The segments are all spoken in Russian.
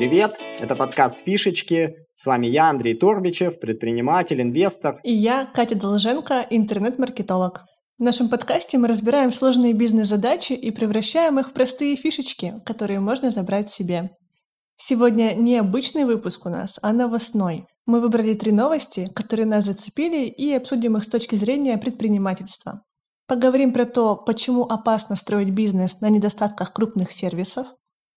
Привет, это подкаст «Фишечки». С вами я, Андрей Торбичев, предприниматель, инвестор. И я, Катя Долженко, интернет-маркетолог. В нашем подкасте мы разбираем сложные бизнес-задачи и превращаем их в простые фишечки, которые можно забрать себе. Сегодня не обычный выпуск у нас, а новостной. Мы выбрали три новости, которые нас зацепили, и обсудим их с точки зрения предпринимательства. Поговорим про то, почему опасно строить бизнес на недостатках крупных сервисов,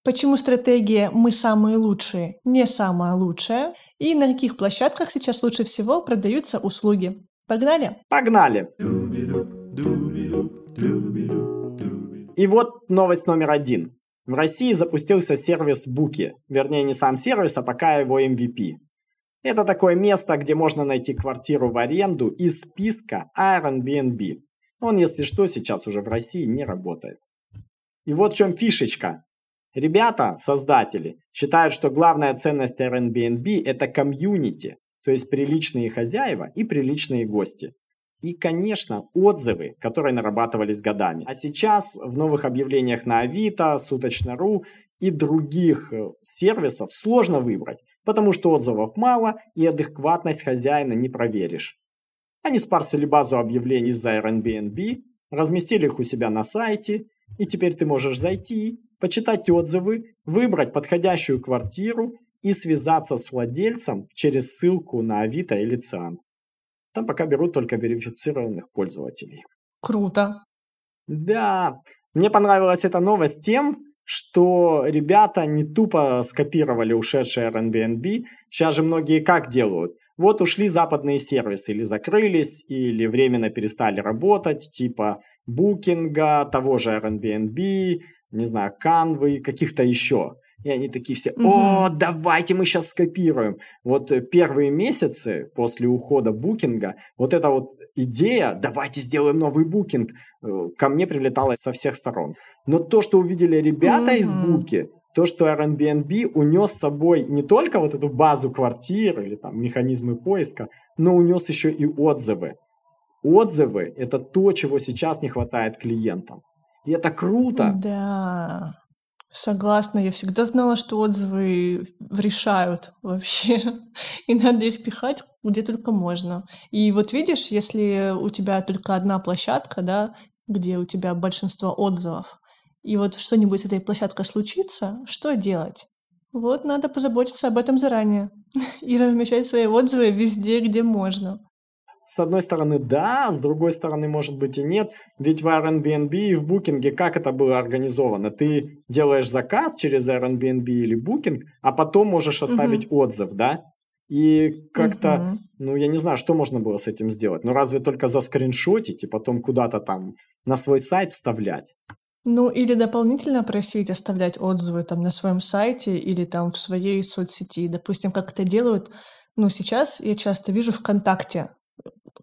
Почему стратегия «мы самые лучшие» не самая лучшая? И на каких площадках сейчас лучше всего продаются услуги? Погнали? Погнали! И вот новость номер один. В России запустился сервис Буки. Вернее, не сам сервис, а пока его MVP. Это такое место, где можно найти квартиру в аренду из списка Airbnb. Он, если что, сейчас уже в России не работает. И вот в чем фишечка. Ребята, создатели, считают, что главная ценность Airbnb – это комьюнити, то есть приличные хозяева и приличные гости. И, конечно, отзывы, которые нарабатывались годами. А сейчас в новых объявлениях на Авито, Суточно.ру и других э, сервисов сложно выбрать, потому что отзывов мало и адекватность хозяина не проверишь. Они спарсили базу объявлений за Airbnb, разместили их у себя на сайте, и теперь ты можешь зайти, почитать отзывы, выбрать подходящую квартиру и связаться с владельцем через ссылку на Авито или Циан. Там пока берут только верифицированных пользователей. Круто. Да, мне понравилась эта новость тем, что ребята не тупо скопировали ушедшие Airbnb. Сейчас же многие как делают? Вот ушли западные сервисы, или закрылись, или временно перестали работать, типа букинга, того же Airbnb, не знаю, канвы, каких-то еще. И они такие все, о, давайте мы сейчас скопируем. Вот первые месяцы после ухода букинга, вот эта вот идея, давайте сделаем новый букинг, э, ко мне прилетала со всех сторон. Но то, что увидели ребята из буки, то, что Airbnb унес с собой не только вот эту базу квартир или там механизмы поиска, но унес еще и отзывы. Отзывы – это то, чего сейчас не хватает клиентам. И это круто. Да, согласна. Я всегда знала, что отзывы решают вообще. И надо их пихать где только можно. И вот видишь, если у тебя только одна площадка, да, где у тебя большинство отзывов, и вот что-нибудь с этой площадкой случится, что делать? Вот надо позаботиться об этом заранее и размещать свои отзывы везде, где можно с одной стороны, да, с другой стороны, может быть, и нет. Ведь в Airbnb и в Booking как это было организовано? Ты делаешь заказ через Airbnb или Booking, а потом можешь оставить угу. отзыв, да? И как-то, угу. ну, я не знаю, что можно было с этим сделать. Ну, разве только заскриншотить и потом куда-то там на свой сайт вставлять? Ну, или дополнительно просить оставлять отзывы там на своем сайте или там в своей соцсети. Допустим, как это делают, ну, сейчас я часто вижу ВКонтакте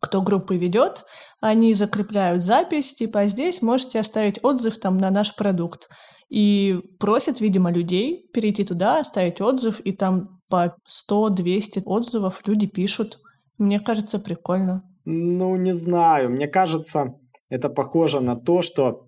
кто группы ведет, они закрепляют запись, типа, а здесь можете оставить отзыв там на наш продукт. И просят, видимо, людей перейти туда, оставить отзыв, и там по 100-200 отзывов люди пишут. Мне кажется, прикольно. Ну, не знаю. Мне кажется, это похоже на то, что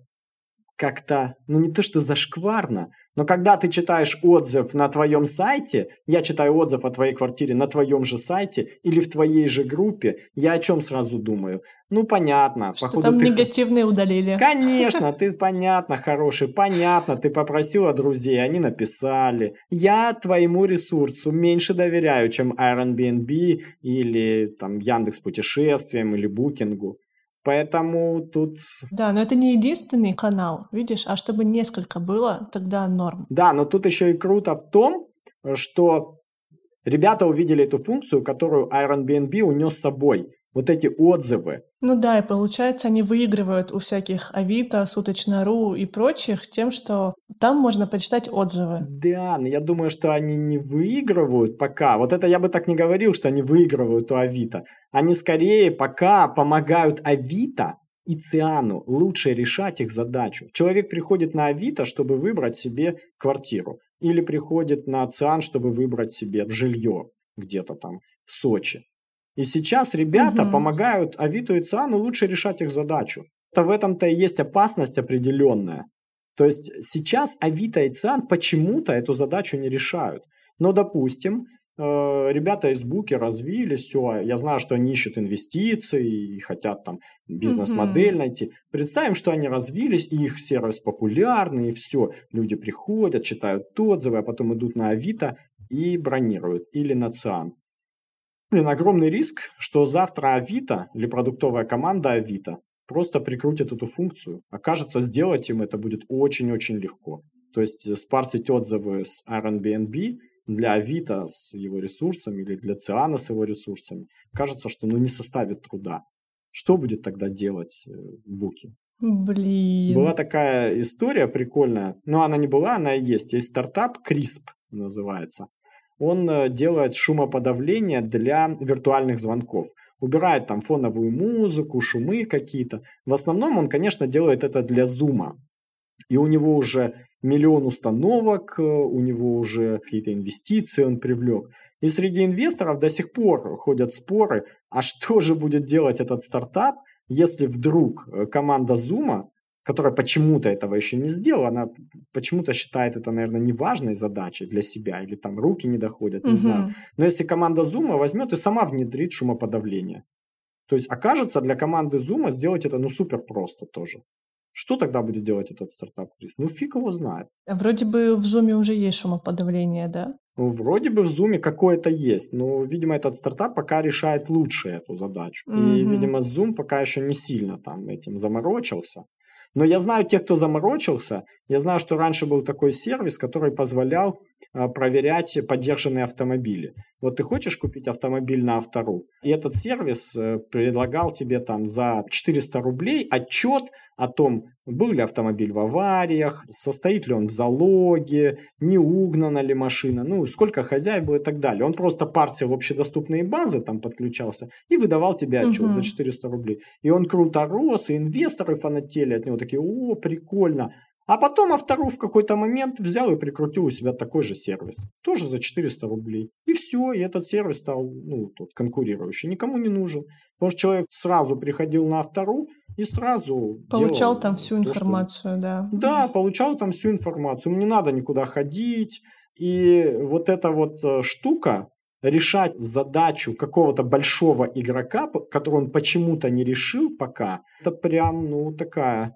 как-то, ну не то что зашкварно, но когда ты читаешь отзыв на твоем сайте, я читаю отзыв о твоей квартире на твоем же сайте или в твоей же группе, я о чем сразу думаю? Ну понятно. Что походу, там ты... негативные удалили. Конечно, ты понятно, хороший, понятно, ты попросила друзей, они написали. Я твоему ресурсу меньше доверяю, чем Airbnb или там Яндекс путешествиям или Букингу. Поэтому тут... Да, но это не единственный канал, видишь, а чтобы несколько было, тогда норм. Да, но тут еще и круто в том, что ребята увидели эту функцию, которую Airbnb унес с собой вот эти отзывы. Ну да, и получается, они выигрывают у всяких Авито, Суточно.ру и прочих тем, что там можно почитать отзывы. Да, но я думаю, что они не выигрывают пока. Вот это я бы так не говорил, что они выигрывают у Авито. Они скорее пока помогают Авито и Циану лучше решать их задачу. Человек приходит на Авито, чтобы выбрать себе квартиру. Или приходит на Циан, чтобы выбрать себе жилье где-то там в Сочи. И сейчас ребята угу. помогают Авито и Циану лучше решать их задачу. Это в этом-то и есть опасность определенная. То есть сейчас Авито и Циан почему-то эту задачу не решают. Но, допустим, э, ребята из Буки развили все. Я знаю, что они ищут инвестиции и хотят там бизнес-модель mm-hmm. найти. Представим, что они развились, и их сервис популярный, и все. Люди приходят, читают отзывы, а потом идут на Авито и бронируют. Или на Циан. Блин, огромный риск, что завтра Авито или продуктовая команда Авито просто прикрутит эту функцию. Окажется, сделать им это будет очень-очень легко. То есть э, спарсить отзывы с Airbnb для Авито с его ресурсами или для Циана с его ресурсами, кажется, что ну, не составит труда. Что будет тогда делать э, Буки? Блин. Была такая история прикольная, но она не была, она и есть. Есть стартап CRISP называется. Он э, делает шумоподавление для виртуальных звонков. Убирает там фоновую музыку, шумы какие-то. В основном он, конечно, делает это для зума. И у него уже миллион установок, э, у него уже какие-то инвестиции он привлек. И среди инвесторов до сих пор ходят споры, а что же будет делать этот стартап, если вдруг э, команда Зума, которая почему-то этого еще не сделала, она почему-то считает это, наверное, неважной задачей для себя, или там руки не доходят, не угу. знаю. Но если команда Зума возьмет и сама внедрит шумоподавление, то есть окажется для команды Зума сделать это ну супер просто тоже. Что тогда будет делать этот стартап, Крис? Ну, фиг его знает. Вроде бы в Zoom уже есть шумоподавление, да? Ну, вроде бы в Zoom какое-то есть, но, видимо, этот стартап пока решает лучше эту задачу. Mm-hmm. И, видимо, Zoom пока еще не сильно там этим заморочился. Но я знаю тех, кто заморочился. Я знаю, что раньше был такой сервис, который позволял проверять поддержанные автомобили. Вот ты хочешь купить автомобиль на автору, и этот сервис э, предлагал тебе там за 400 рублей отчет о том, был ли автомобиль в авариях, состоит ли он в залоге, не угнана ли машина, ну, сколько хозяев было и так далее. Он просто парсил общедоступные базы, там подключался и выдавал тебе отчет угу. за 400 рублей. И он круто рос, и инвесторы фанатели от него такие, о, прикольно. А потом автору в какой-то момент взял и прикрутил у себя такой же сервис. Тоже за 400 рублей. И все, и этот сервис стал ну, тот, конкурирующий. Никому не нужен. Потому что человек сразу приходил на автору и сразу Получал там всю то, информацию, что... да. Да, получал там всю информацию. Ему не надо никуда ходить. И вот эта вот э, штука, решать задачу какого-то большого игрока, которую он почему-то не решил пока, это прям, ну, такая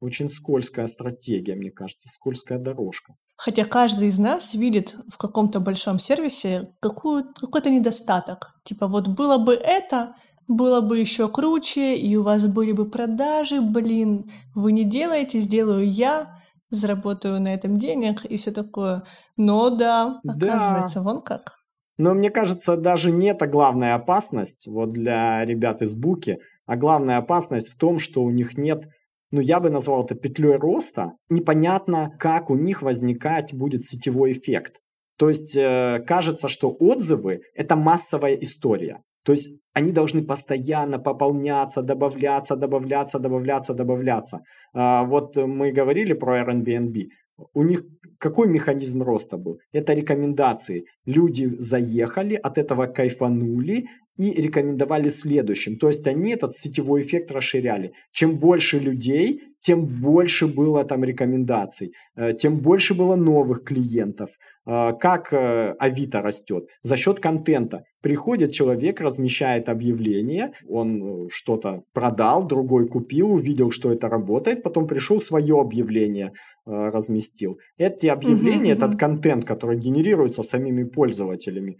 очень скользкая стратегия, мне кажется, скользкая дорожка. Хотя каждый из нас видит в каком-то большом сервисе какой-то недостаток. Типа вот было бы это, было бы еще круче, и у вас были бы продажи, блин, вы не делаете, сделаю я, заработаю на этом денег и все такое. Но да, оказывается, да. вон как. Но мне кажется, даже не это главная опасность вот для ребят из Буки, а главная опасность в том, что у них нет ну, я бы назвал это петлей роста. Непонятно, как у них возникать будет сетевой эффект. То есть э, кажется, что отзывы – это массовая история. То есть они должны постоянно пополняться, добавляться, добавляться, добавляться, добавляться. А, вот мы говорили про Airbnb. У них какой механизм роста был? Это рекомендации. Люди заехали, от этого кайфанули и рекомендовали следующим. То есть они этот сетевой эффект расширяли. Чем больше людей, тем больше было там рекомендаций, э, тем больше было новых клиентов. Э, как э, Авито растет? За счет контента. Приходит человек, размещает объявление, он что-то продал, другой купил, увидел, что это работает, потом пришел свое объявление разместил. Эти объявления, uh-huh, этот контент, который генерируется самими пользователями,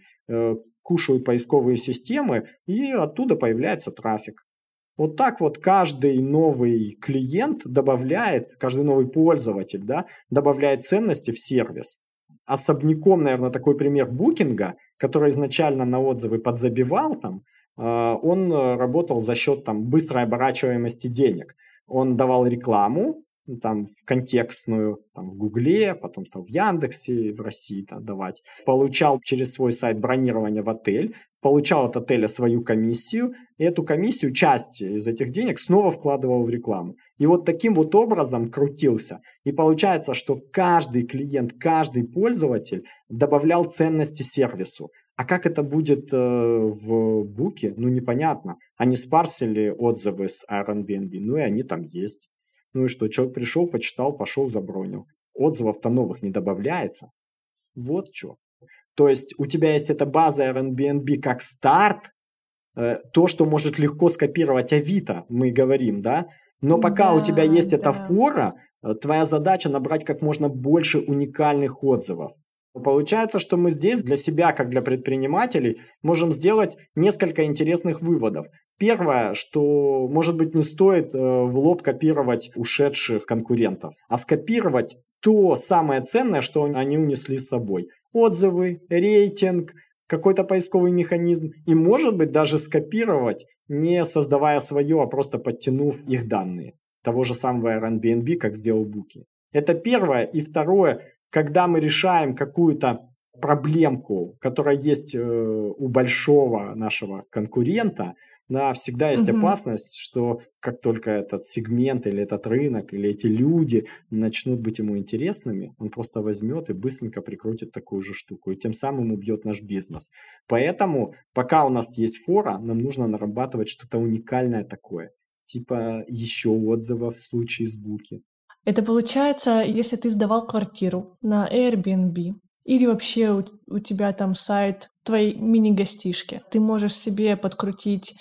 кушают поисковые системы, и оттуда появляется трафик. Вот так вот каждый новый клиент добавляет, каждый новый пользователь, да, добавляет ценности в сервис. Особняком, наверное, такой пример букинга, который изначально на отзывы подзабивал там, а, он работал за счет там, быстрой оборачиваемости денег. Он давал рекламу, там в контекстную, там в Гугле, потом стал в Яндексе в России да, давать. Получал через свой сайт бронирование в отель, получал от отеля свою комиссию, и эту комиссию, часть из этих денег снова вкладывал в рекламу. И вот таким вот образом крутился. И получается, что каждый клиент, каждый пользователь добавлял ценности сервису. А как это будет э, в Буке, ну непонятно. Они спарсили отзывы с Airbnb, ну и они там есть. Ну и что, человек пришел, почитал, пошел, забронил. Отзывов-то новых не добавляется. Вот что. То есть у тебя есть эта база Airbnb как старт, э, то, что может легко скопировать Авито, мы говорим, да? Но пока да, у тебя есть да. эта фора, э, твоя задача набрать как можно больше уникальных отзывов. Получается, что мы здесь для себя, как для предпринимателей, можем сделать несколько интересных выводов. Первое, что, может быть, не стоит э, в лоб копировать ушедших конкурентов, а скопировать то самое ценное, что они унесли с собой. Отзывы, рейтинг, какой-то поисковый механизм и, может быть, даже скопировать, не создавая свое, а просто подтянув их данные. Того же самого Airbnb, как сделал Буки. Это первое. И второе, когда мы решаем какую-то проблемку, которая есть э, у большого нашего конкурента, да, всегда есть угу. опасность, что как только этот сегмент или этот рынок или эти люди начнут быть ему интересными, он просто возьмет и быстренько прикрутит такую же штуку и тем самым убьет наш бизнес. Поэтому пока у нас есть фора, нам нужно нарабатывать что-то уникальное такое, типа еще отзывов в случае с буки. Это получается, если ты сдавал квартиру на Airbnb, или вообще у, у тебя там сайт твоей мини-гостишки, ты можешь себе подкрутить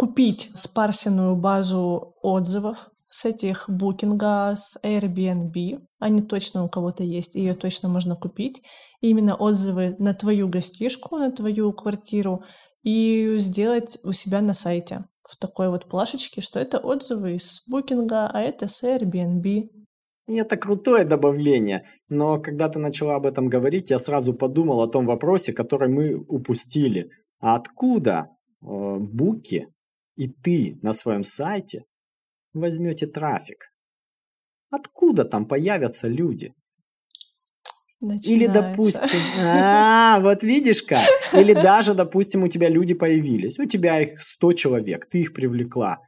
купить спарсенную базу отзывов с этих букинга, с Airbnb. Они точно у кого-то есть, ее точно можно купить. И именно отзывы на твою гостишку, на твою квартиру и сделать у себя на сайте в такой вот плашечке, что это отзывы с букинга, а это с Airbnb. Это крутое добавление, но когда ты начала об этом говорить, я сразу подумал о том вопросе, который мы упустили. А откуда э, буки и ты на своем сайте возьмете трафик. Откуда там появятся люди? Начинается. Или, допустим, а, вот видишь как. Или даже, допустим, у тебя люди появились, у тебя их 100 человек, ты их привлекла.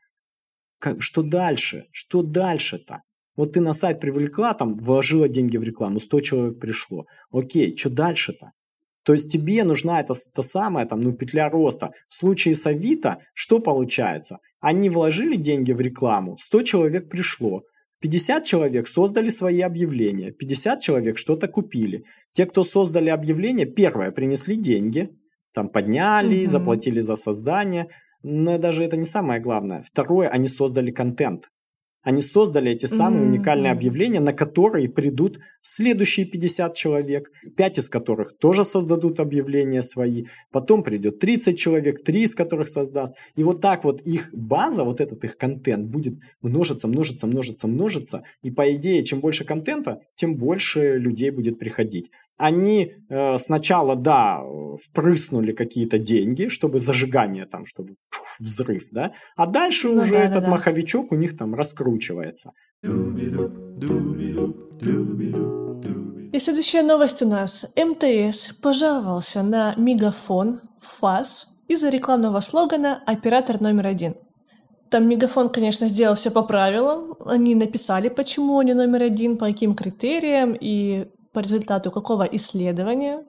Как, что дальше? Что дальше-то? Вот ты на сайт привлекла, там, вложила деньги в рекламу, 100 человек пришло. Окей, что дальше-то? То есть тебе нужна эта та самая там, ну, петля роста. В случае с Авито что получается? Они вложили деньги в рекламу, 100 человек пришло. 50 человек создали свои объявления, 50 человек что-то купили. Те, кто создали объявление, первое, принесли деньги, там подняли, угу. заплатили за создание, но даже это не самое главное. Второе, они создали контент. Они создали эти самые mm-hmm. уникальные объявления, на которые придут следующие 50 человек, 5 из которых тоже создадут объявления свои, потом придет 30 человек, 3 из которых создаст. И вот так вот их база, вот этот их контент будет множиться, множиться, множиться, множиться. И по идее, чем больше контента, тем больше людей будет приходить они э, сначала, да, впрыснули какие-то деньги, чтобы зажигание там, чтобы пух, взрыв, да, а дальше ну, уже да, этот да, маховичок у них там раскручивается. И следующая новость у нас. МТС пожаловался на Мегафон ФАС из-за рекламного слогана «Оператор номер один». Там Мегафон, конечно, сделал все по правилам. Они написали, почему они номер один, по каким критериям, и по результату какого исследования,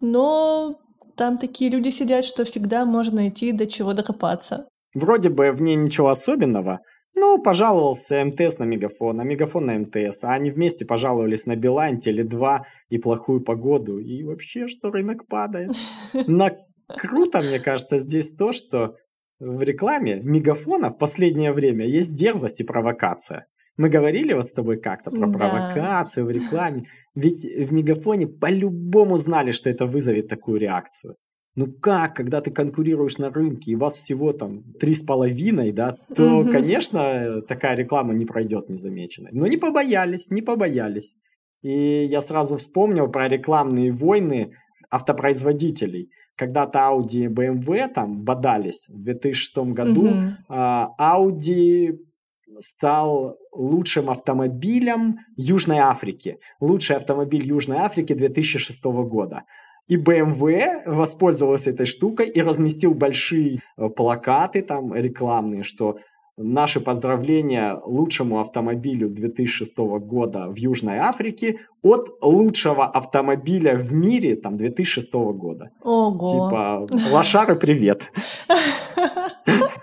но там такие люди сидят, что всегда можно найти до чего докопаться. Вроде бы в ней ничего особенного, ну, пожаловался МТС на Мегафон, а Мегафон на МТС, а они вместе пожаловались на Билайн, Теле2 и плохую погоду, и вообще, что рынок падает. Но круто, мне кажется, здесь то, что в рекламе Мегафона в последнее время есть дерзость и провокация. Мы говорили вот с тобой как-то про да. провокацию в рекламе. Ведь в Мегафоне по-любому знали, что это вызовет такую реакцию. Ну как, когда ты конкурируешь на рынке, и вас всего там три с половиной, да, то, угу. конечно, такая реклама не пройдет незамеченной. Но не побоялись, не побоялись. И я сразу вспомнил про рекламные войны автопроизводителей. Когда-то Audi и BMW там бодались в 2006 году. Угу. Audi стал лучшим автомобилем Южной Африки. Лучший автомобиль Южной Африки 2006 года. И BMW воспользовался этой штукой и разместил большие э, плакаты там рекламные, что наши поздравления лучшему автомобилю 2006 года в Южной Африке от лучшего автомобиля в мире там 2006 года. Ого. Типа, лошары, привет.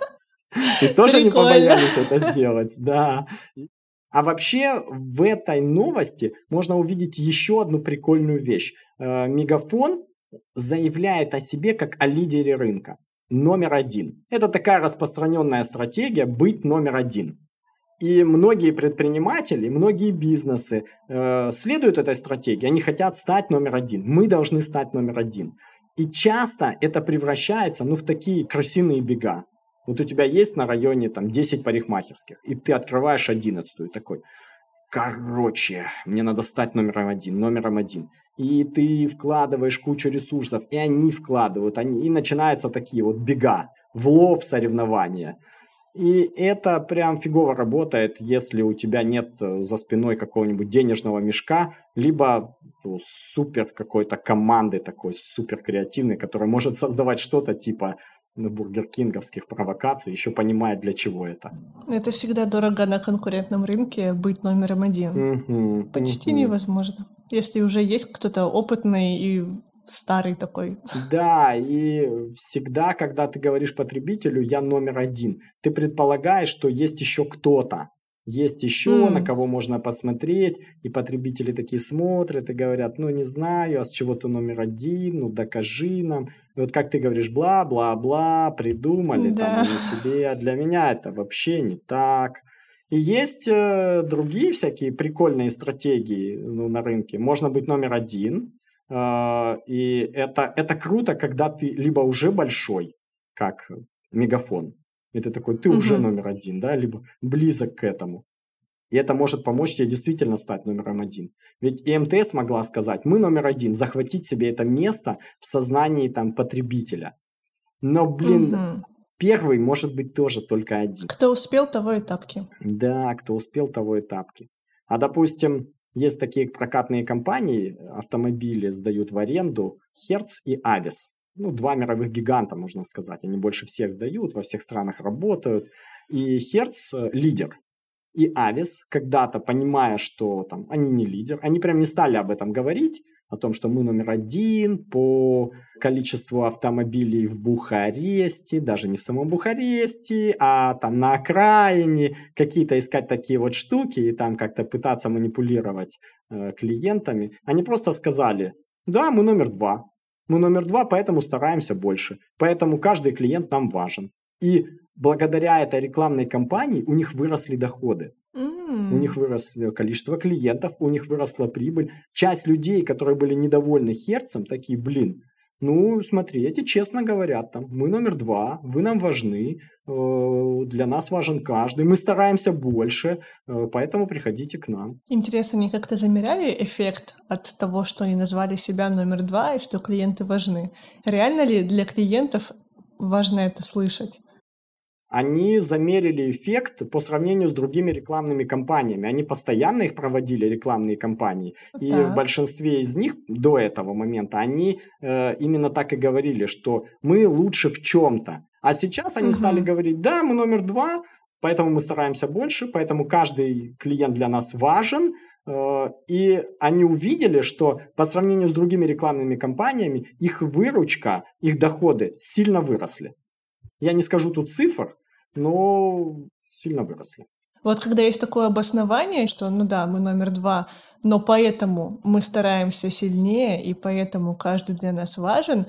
И тоже не побоялись это сделать, да. А вообще в этой новости можно увидеть еще одну прикольную вещь. Э, Мегафон заявляет о себе как о лидере рынка. Номер один. Это такая распространенная стратегия быть номер один. И многие предприниматели, многие бизнесы э, следуют этой стратегии. Они хотят стать номер один. Мы должны стать номер один. И часто это превращается ну, в такие крысиные бега. Вот у тебя есть на районе там 10 парикмахерских, и ты открываешь 11 такой. Короче, мне надо стать номером один, номером один. И ты вкладываешь кучу ресурсов, и они вкладывают, они, и начинаются такие вот бега, в лоб соревнования. И это прям фигово работает, если у тебя нет э, за спиной какого-нибудь денежного мешка, либо ну, супер какой-то команды такой супер креативной, которая может создавать что-то типа бургеркинговских провокаций, еще понимает, для чего это. Это всегда дорого на конкурентном рынке быть номером один. Угу, Почти угу. невозможно. Если уже есть кто-то опытный и старый такой. Да, и всегда, когда ты говоришь потребителю, я номер один, ты предполагаешь, что есть еще кто-то. Есть еще, mm. на кого можно посмотреть, и потребители такие смотрят и говорят, ну не знаю, а с чего ты номер один, ну докажи нам. И вот как ты говоришь, бла-бла-бла, придумали да. там на себе, а для меня это вообще не так. И есть э, другие всякие прикольные стратегии ну, на рынке. Можно быть номер один, а, и это, это круто, когда ты либо уже большой, как мегафон, и ты такой, ты угу. уже номер один, да, либо близок к этому. И это может помочь тебе действительно стать номером один. Ведь МТС могла сказать, мы номер один, захватить себе это место в сознании там потребителя. Но, блин, угу. первый может быть тоже только один. Кто успел, того и тапки. Да, кто успел, того и тапки. А, допустим, есть такие прокатные компании, автомобили сдают в аренду, Hertz и Avis. Ну, два мировых гиганта, можно сказать. Они больше всех сдают, во всех странах работают. И Hertz э, лидер. И Avis, когда-то понимая, что там они не лидер, они прям не стали об этом говорить, о том, что мы номер один по количеству автомобилей в Бухаресте, даже не в самом Бухаресте, а там на окраине, какие-то искать такие вот штуки и там как-то пытаться манипулировать э, клиентами. Они просто сказали, да, мы номер два. Мы номер два, поэтому стараемся больше. Поэтому каждый клиент нам важен. И благодаря этой рекламной кампании у них выросли доходы. Mm. У них выросло количество клиентов, у них выросла прибыль. Часть людей, которые были недовольны Херцем, такие, блин, ну, смотри, эти честно говорят, там, мы номер два, вы нам важны, э, для нас важен каждый, мы стараемся больше, э, поэтому приходите к нам. Интересно, они как-то замеряли эффект от того, что они назвали себя номер два и что клиенты важны? Реально ли для клиентов важно это слышать? Они замерили эффект по сравнению с другими рекламными кампаниями. Они постоянно их проводили, рекламные кампании. И да. в большинстве из них до этого момента они э, именно так и говорили, что мы лучше в чем-то. А сейчас они угу. стали говорить, да, мы номер два, поэтому мы стараемся больше, поэтому каждый клиент для нас важен. Э, и они увидели, что по сравнению с другими рекламными кампаниями их выручка, их доходы сильно выросли. Я не скажу тут цифр, но сильно выросли. Вот когда есть такое обоснование, что, ну да, мы номер два, но поэтому мы стараемся сильнее, и поэтому каждый для нас важен,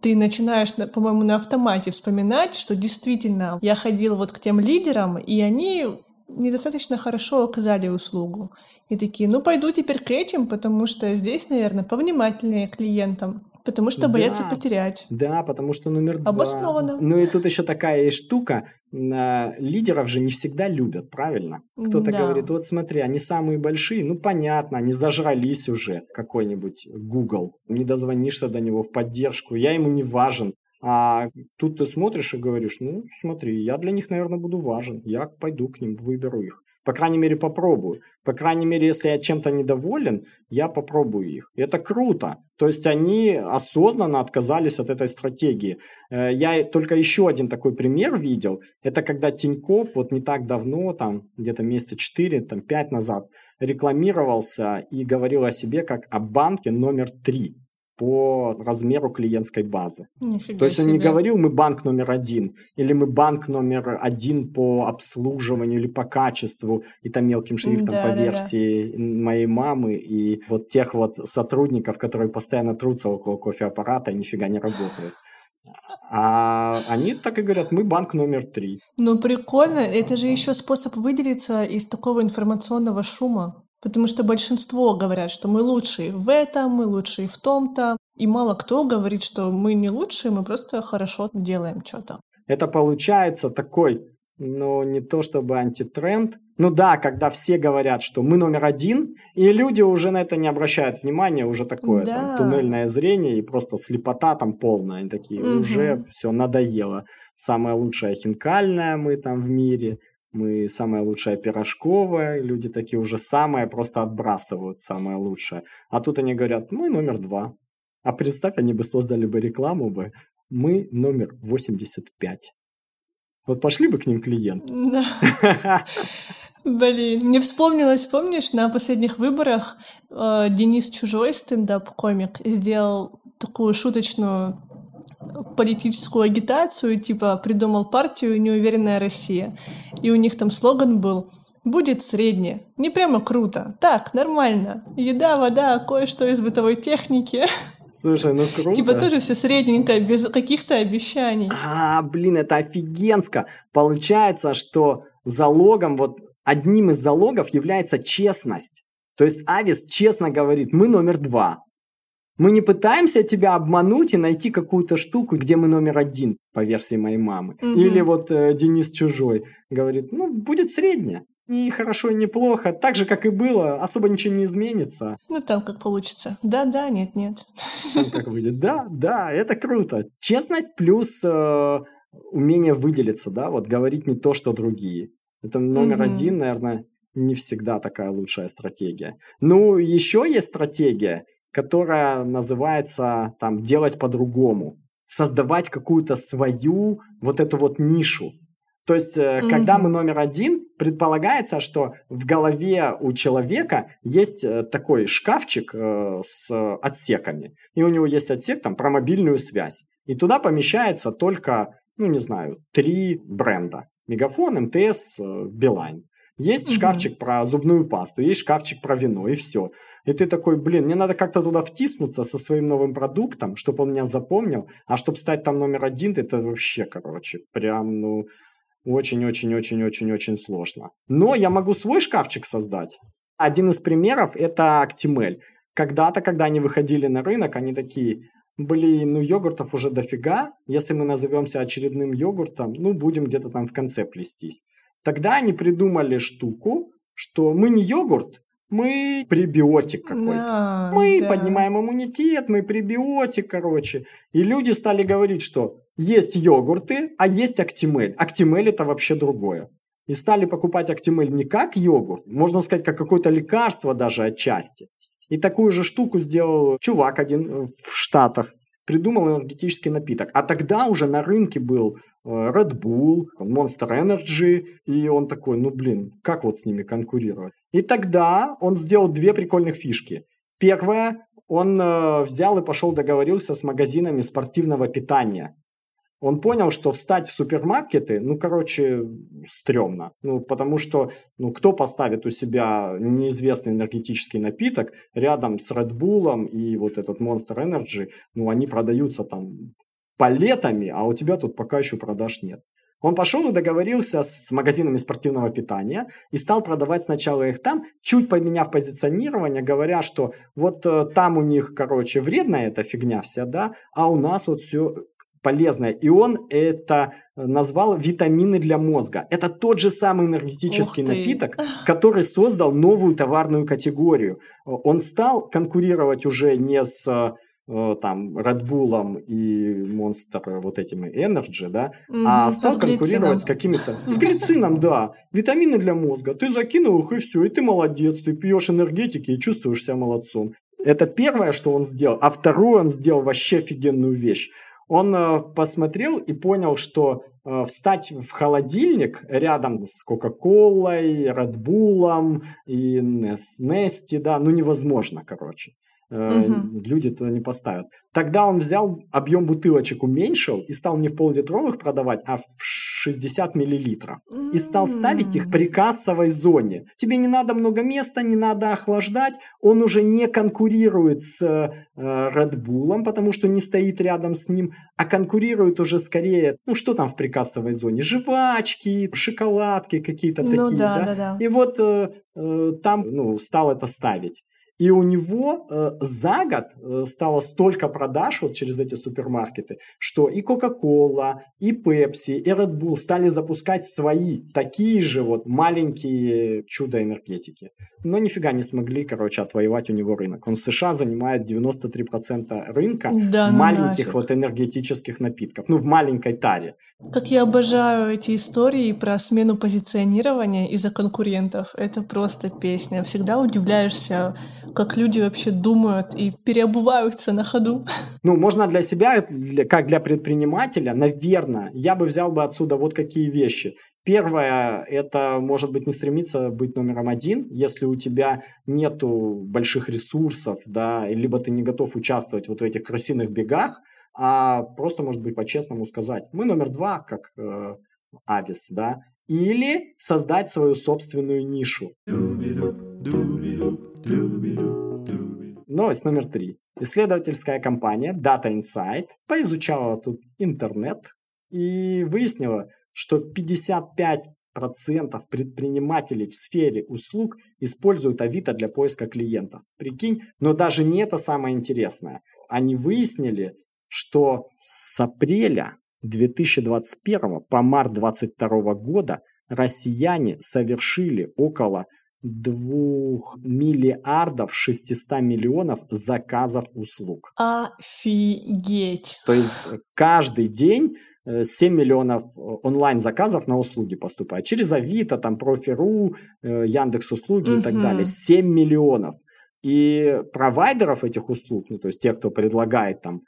ты начинаешь, по-моему, на автомате вспоминать, что действительно я ходил вот к тем лидерам, и они недостаточно хорошо оказали услугу. И такие, ну пойду теперь к этим, потому что здесь, наверное, повнимательнее клиентам. Потому что боятся да, потерять. Да, потому что номер два. Обоснованно. Ну и тут еще такая штука. Лидеров же не всегда любят, правильно? Кто-то да. говорит, вот смотри, они самые большие. Ну понятно, они зажрались уже. Какой-нибудь Google. Не дозвонишься до него в поддержку. Я ему не важен. А тут ты смотришь и говоришь, ну смотри, я для них, наверное, буду важен. Я пойду к ним, выберу их. По крайней мере, попробую. По крайней мере, если я чем-то недоволен, я попробую их. И это круто. То есть они осознанно отказались от этой стратегии. Э, я только еще один такой пример видел. Это когда Тиньков вот не так давно, там где-то месяца 4, там 5 назад, рекламировался и говорил о себе как о банке номер 3 по размеру клиентской базы. Нифига То есть он себе. не говорил, мы банк номер один, или мы банк номер один по обслуживанию или по качеству, и там мелким шрифтом Да, по да, да. версии моей мамы и вот тех вот сотрудников, которые постоянно трутся около кофеаппарата и нифига не работают. А они так и говорят, мы банк номер три. Ну, прикольно. Это же еще способ выделиться из такого информационного шума. Потому что большинство говорят, что мы лучшие в этом, мы лучшие в том-то. И мало кто говорит, что мы не лучшие, мы просто хорошо делаем что-то. Это получается такой, ну, не то чтобы антитренд. Ну да, когда все говорят, что мы номер один, и люди уже на это не обращают внимания, уже такое Да. там, туннельное зрение и просто слепота там полная. Они такие, Мгм. уже все надоело. Самая лучшая хинкальная мы там в мире, мы самая лучшая пирожковая, люди такие уже самое просто отбрасывают самое лучшее. А тут они говорят, мы номер два. А представь, они бы создали бы рекламу бы, мы номер 85. Вот пошли бы к ним клиенты. Да. Блин, мне вспомнилось, помнишь, на последних выборах э, Денис Чужой, стендап-комик, сделал такую шуточную политическую агитацию, типа придумал партию «Неуверенная Россия». И у них там слоган был «Будет средне». Не прямо круто. Так, нормально. Еда, вода, кое-что из бытовой техники. Слушай, ну круто. Типа тоже все средненько, без каких-то обещаний. А, блин, это офигенско. Получается, что залогом, вот одним из залогов является честность. То есть Авис честно говорит, мы номер два. Мы не пытаемся тебя обмануть и найти какую-то штуку, где мы номер один, по версии моей мамы. Мгм. Или вот э, Денис Чужой говорит, ну, будет среднее. И хорошо, и неплохо. Так же, как и было, особо ничего не изменится. Ну там как получится. Да-да, нет-нет. Там как выйдет. Да, да, это круто. Честность плюс э, умение выделиться, да, вот говорить не то, что другие. Это номер Мгм. один, наверное, не всегда такая лучшая стратегия. Ну, еще есть стратегия, которая называется там делать по-другому, создавать какую-то свою вот эту вот нишу. То есть, э, когда мы номер один, предполагается, что в голове у человека есть э, такой шкафчик э, с отсеками. И у него есть отсек там про мобильную связь. И туда помещается только, ну не знаю, три бренда. Мегафон, МТС, э, Билайн. Есть Мгм. шкафчик про зубную пасту, есть шкафчик про вино, и все. И ты такой, блин, мне надо как-то туда втиснуться со своим новым продуктом, чтобы он меня запомнил, а чтобы стать там номер один, это вообще, короче, прям, ну, очень-очень-очень-очень-очень сложно. Но я могу свой шкафчик создать. Один из примеров – это Actimel. Когда-то, когда они выходили на рынок, они такие, блин, ну йогуртов уже дофига, если мы назовемся очередным йогуртом, ну будем где-то там в конце плестись. Тогда они придумали штуку, что мы не йогурт, мы пребиотик какой-то. Да, Мы да. поднимаем иммунитет, мы пребиотик, короче. И люди стали говорить, что есть йогурты, а есть Актимель. Актимель это вообще другое. И стали покупать Актимель не как йогурт, можно сказать, как какое-то лекарство даже отчасти. И такую же штуку сделал чувак один в Штатах. Придумал энергетический напиток. А тогда уже на рынке был э, Red Bull, Monster Energy. И он такой, ну блин, как вот с ними конкурировать? И тогда он сделал две прикольных фишки. Первое, он э, взял и пошел договорился с магазинами спортивного питания. Он понял, что встать в супермаркеты, ну, короче, стрёмно. Ну, потому что, ну, кто поставит у себя неизвестный энергетический напиток рядом с Red Bull и вот этот Monster Energy, ну, они продаются там палетами, а у тебя тут пока еще продаж нет. Он пошел и договорился с магазинами спортивного питания и стал продавать сначала их там, чуть поменяв позиционирование, говоря, что вот э, там у них, короче, вредная эта фигня вся, да, а у нас вот все полезное. И он это назвал витамины для мозга. Это тот же самый энергетический Ух ты. напиток, который создал новую товарную категорию. Он стал конкурировать уже не с э, там Red Bull и Monster вот этими Energy, да, а Мгм, стал с конкурировать с какими-то... С глицином, да. Витамины для мозга. Ты закинул их, и все, и ты молодец. Ты пьешь энергетики и чувствуешь себя молодцом. Это первое, что он сделал. А второе, он сделал вообще офигенную вещь. Он э, посмотрел и понял, что э, встать в холодильник рядом с Кока-Колой, Bull и с Нести, да, ну невозможно, короче. угу. люди туда не поставят. Тогда он взял, объем бутылочек уменьшил и стал не в пол-литровых продавать, а в 60 миллилитров. И стал ставить их при кассовой зоне. Тебе не надо много места, не надо охлаждать. Он уже не конкурирует с э, Red Bull, потому что не стоит рядом с ним, а конкурирует уже скорее, ну что там в прикассовой зоне? Жвачки, шоколадки какие-то ну, такие. Да, да? Да, да. И вот э, э, там ну, стал это ставить. И у него э, за год э, стало столько продаж вот через эти супермаркеты, что и Coca-Cola, и Pepsi, и Red Bull стали запускать свои такие же вот маленькие чудо-энергетики. Но нифига не смогли, короче, отвоевать у него рынок. Он в США занимает 93% рынка да, ну маленьких нафиг. вот энергетических напитков. Ну, в маленькой таре. Как я обожаю эти истории про смену позиционирования из-за конкурентов. Это просто песня. Всегда удивляешься, как люди вообще думают и переобуваются на ходу. Ну, можно для себя, как для предпринимателя, наверное, я бы взял бы отсюда вот какие вещи. Первое, это может быть не стремиться быть номером один, если у тебя нету больших ресурсов, да, либо ты не готов участвовать вот в этих красивых бегах, а просто, может быть, по-честному сказать, мы номер два, как э, Авис, да, или создать свою собственную нишу. Новость номер три. Исследовательская компания Data Insight поизучала тут интернет и выяснила, что 55% предпринимателей в сфере услуг используют Авито для поиска клиентов. Прикинь, но даже не это самое интересное. Они выяснили, что с апреля 2021 по март 2022 года россияне совершили около 2 миллиардов 600 миллионов заказов услуг. Офигеть! То есть каждый день 7 миллионов э, онлайн-заказов на услуги поступает. Через Авито, там, Профи.ру, э, Яндекс услуги угу. и так далее. 7 миллионов. И провайдеров этих услуг, ну, то есть тех, кто предлагает там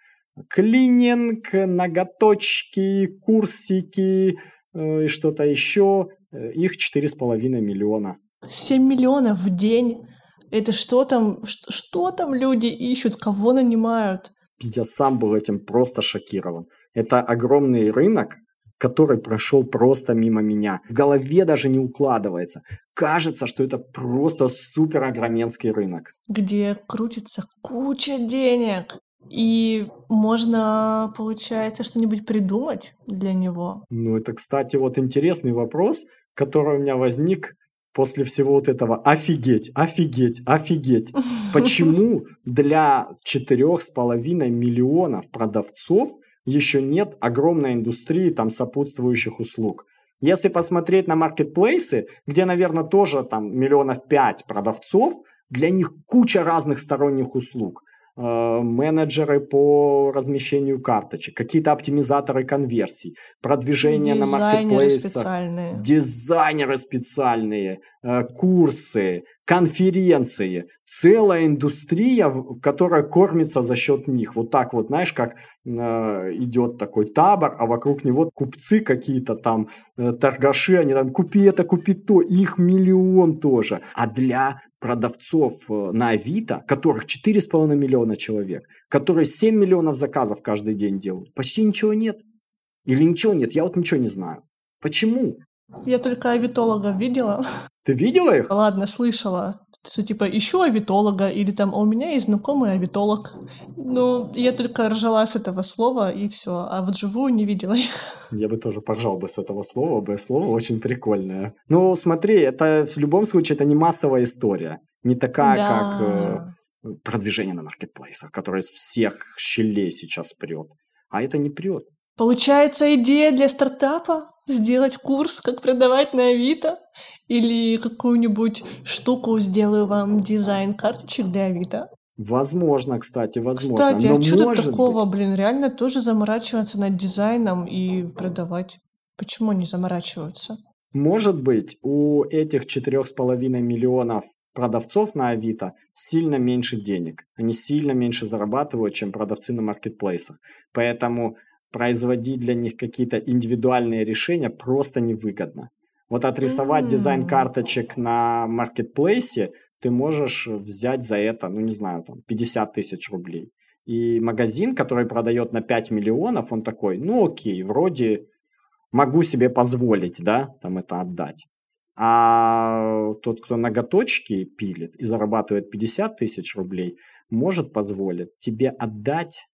клининг, ноготочки, курсики э, и что-то еще, их 4,5 миллиона. 7 миллионов в день. Это что там, что, что там люди ищут, кого нанимают? Я сам был этим просто шокирован. Это огромный рынок, который прошел просто мимо меня. В голове даже не укладывается. Кажется, что это просто супер огроменский рынок. Где крутится куча денег. И можно, получается, что-нибудь придумать для него. Ну, это, кстати, вот интересный вопрос, который у меня возник после всего вот этого. Офигеть, офигеть, офигеть. Почему для четырех с половиной миллионов продавцов еще нет огромной индустрии там сопутствующих услуг. Если посмотреть на маркетплейсы, где, наверное, тоже там миллионов пять продавцов, для них куча разных сторонних услуг. Э, менеджеры по размещению карточек, какие-то оптимизаторы конверсий, продвижение на маркетплейсах, специальные. дизайнеры специальные, э, курсы, конференции, целая индустрия, которая кормится за счет них. Вот так вот, знаешь, как э, идет такой табор, а вокруг него купцы какие-то там, торгаши, они там, купи это, купи то, их миллион тоже. А для продавцов э, на Авито, которых 4,5 миллиона человек, которые 7 миллионов заказов каждый день делают, почти ничего нет. Или ничего нет, я вот ничего не знаю. Почему? Я только авитологов видела. Ты видела их? Ладно, слышала. Что типа ищу авитолога, или там, а у меня есть знакомый авитолог. Ну, я только ржала с этого слова, и все. А вот живую не видела их. Я бы тоже поржал бы с этого слова, бы слово очень прикольное. Ну, смотри, это в любом случае, это не массовая история. Не такая, да. как э, продвижение на маркетплейсах, которое из всех щелей сейчас прет. А это не прет. Получается идея для стартапа? Сделать курс, как продавать на Авито, или какую-нибудь штуку сделаю вам дизайн карточек для Авито. Возможно, кстати, возможно. Кстати, Но а что такого, быть... блин, реально тоже заморачиваться над дизайном и продавать? Почему они заморачиваются? Может быть, у этих четырех с половиной миллионов продавцов на Авито сильно меньше денег. Они сильно меньше зарабатывают, чем продавцы на маркетплейсах. Поэтому производить для них какие-то индивидуальные решения просто невыгодно. Вот отрисовать mm-hmm. дизайн карточек на маркетплейсе ты можешь взять за это, ну не знаю, там 50 тысяч рублей. И магазин, который продает на 5 миллионов, он такой, ну окей, вроде могу себе позволить, да, там это отдать. А тот, кто ноготочки пилит и зарабатывает 50 тысяч рублей, может позволить тебе отдать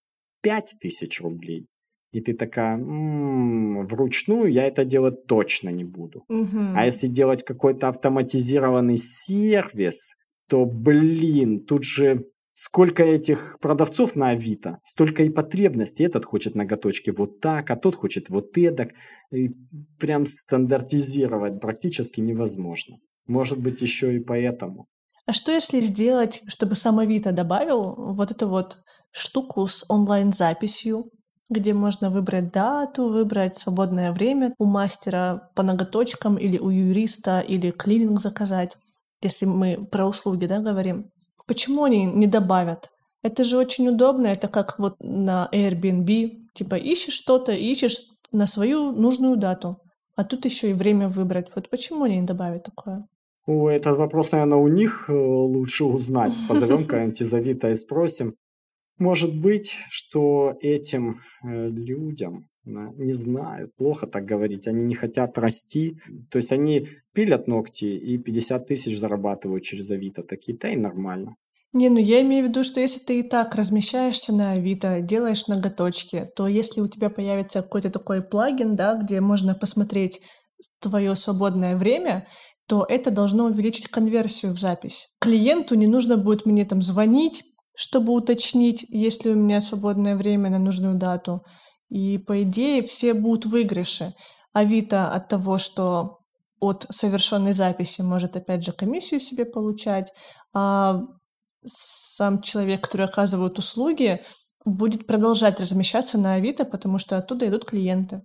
5 тысяч рублей. И ты такая, м-м, вручную я это делать точно не буду. Угу. А если делать какой-то автоматизированный сервис, то, блин, тут же сколько этих продавцов на Авито, столько и потребностей. Этот хочет ноготочки вот так, а тот хочет вот эдак. И прям стандартизировать практически невозможно. Может быть, еще и поэтому. А что если сделать, чтобы сам Авито добавил вот эту вот штуку с онлайн-записью, где можно выбрать дату, выбрать свободное время у мастера по ноготочкам или у юриста, или клининг заказать, если мы про услуги да, говорим. Почему они не добавят? Это же очень удобно, это как вот на Airbnb, типа ищешь что-то, ищешь на свою нужную дату, а тут еще и время выбрать. Вот почему они не добавят такое? О, этот вопрос, наверное, у них э, лучше узнать. Позовем кого-нибудь и спросим. Может быть, что этим э, людям, не знаю, плохо так говорить, они не хотят расти. То есть они пилят ногти и 50 тысяч зарабатывают через Авито. Такие-то и нормально. Не, ну я имею в виду, что если ты и так размещаешься на Авито, делаешь ноготочки, то если у тебя появится какой-то такой плагин, да, где можно посмотреть твое свободное время, то это должно увеличить конверсию в запись. Клиенту не нужно будет мне там звонить, чтобы уточнить, есть ли у меня свободное время на нужную дату. И, по идее, все будут в выигрыше. Авито от того, что от совершенной записи может, опять же, комиссию себе получать, а сам человек, который оказывает услуги, будет продолжать размещаться на Авито, потому что оттуда идут клиенты.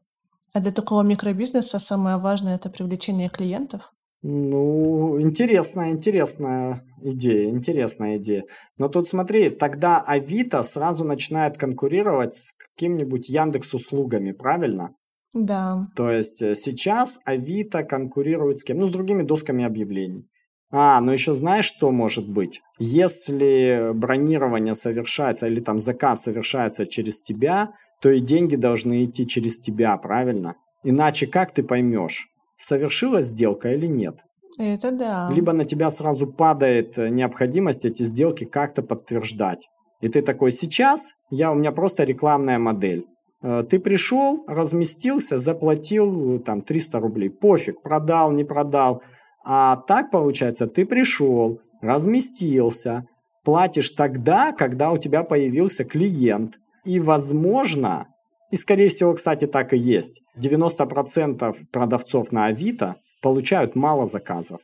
А для такого микробизнеса самое важное – это привлечение клиентов. Ну, интересная, интересная идея, интересная идея. Но тут смотри, тогда Авито сразу начинает конкурировать с каким-нибудь Яндекс услугами, правильно? Да. То есть э, сейчас Авито конкурирует с кем? Ну, с другими досками объявлений. А, ну еще знаешь, что может быть? Если бронирование совершается или там заказ совершается через тебя, то и деньги должны идти через тебя, правильно? Иначе как ты поймешь? Совершилась сделка или нет. Это да. Либо на тебя сразу падает э, необходимость эти сделки как-то подтверждать. И ты такой, сейчас я, у меня просто рекламная модель. Э, ты пришел, разместился, заплатил э, там 300 рублей. Пофиг, продал, не продал. А так получается, ты пришел, разместился, платишь тогда, когда у тебя появился клиент. И, возможно, и, скорее всего, кстати, так и есть. 90% продавцов на Авито получают мало заказов.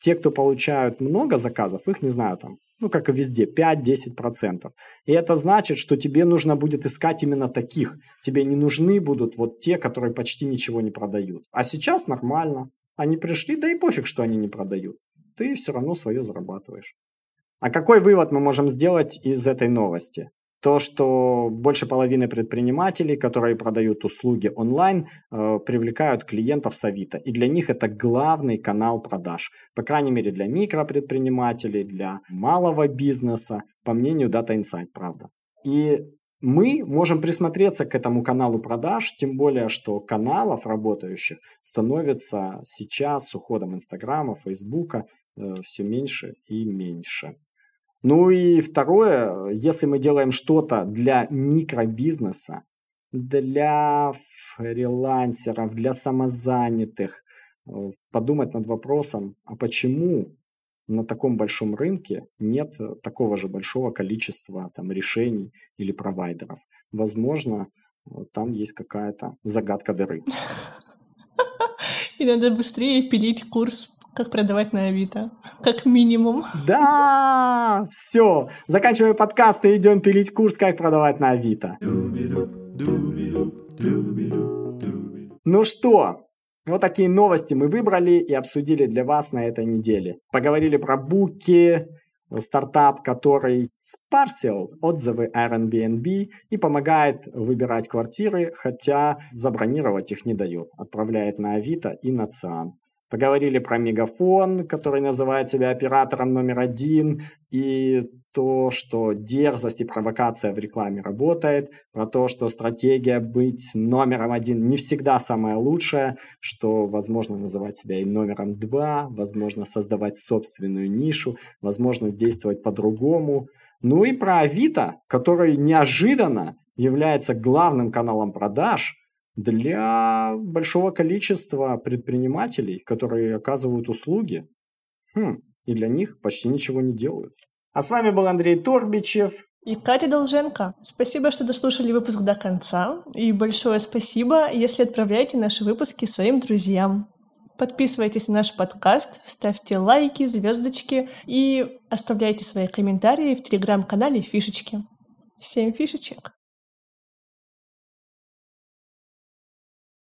Те, кто получают много заказов, их, не знаю, там, ну, как и везде, 5-10%. И это значит, что тебе нужно будет искать именно таких. Тебе не нужны будут вот те, которые почти ничего не продают. А сейчас нормально. Они пришли, да и пофиг, что они не продают. Ты все равно свое зарабатываешь. А какой вывод мы можем сделать из этой новости? То, что больше половины предпринимателей, которые продают услуги онлайн, э, привлекают клиентов с Авито. И для них это главный канал продаж. По крайней мере, для микропредпринимателей, для малого бизнеса, по мнению Data Insight, правда. И мы можем присмотреться к этому каналу продаж, тем более, что каналов работающих становится сейчас с уходом Инстаграма, Фейсбука э, все меньше и меньше. Ну и второе, если мы делаем что-то для микробизнеса, для фрилансеров, для самозанятых, э, подумать над вопросом, а почему на таком большом рынке нет такого же большого количества там, решений или провайдеров. Возможно, э, там есть какая-то загадка дыры. И надо быстрее пилить курс как продавать на Авито, как минимум. Да, все. Заканчиваем подкаст и идем пилить курс, как продавать на Авито. Ну что, вот такие новости мы выбрали и обсудили для вас на этой неделе. Поговорили про буки, стартап, который спарсил отзывы Airbnb и помогает выбирать квартиры, хотя забронировать их не дает. Отправляет на Авито и на Циан. Поговорили про Мегафон, который называет себя оператором номер один, и то, что дерзость и провокация в рекламе работает, про то, что стратегия быть номером один не всегда самая лучшая, что возможно называть себя и номером два, возможно создавать собственную нишу, возможно действовать по-другому. Ну и про Авито, который неожиданно является главным каналом продаж – для большого количества предпринимателей, которые оказывают услуги. Хм, и для них почти ничего не делают. А с вами был Андрей Торбичев. И Катя Долженко. Спасибо, что дослушали выпуск до конца. И большое спасибо, если отправляете наши выпуски своим друзьям. Подписывайтесь на наш подкаст, ставьте лайки, звездочки и оставляйте свои комментарии в телеграм-канале Фишечки. Всем фишечек!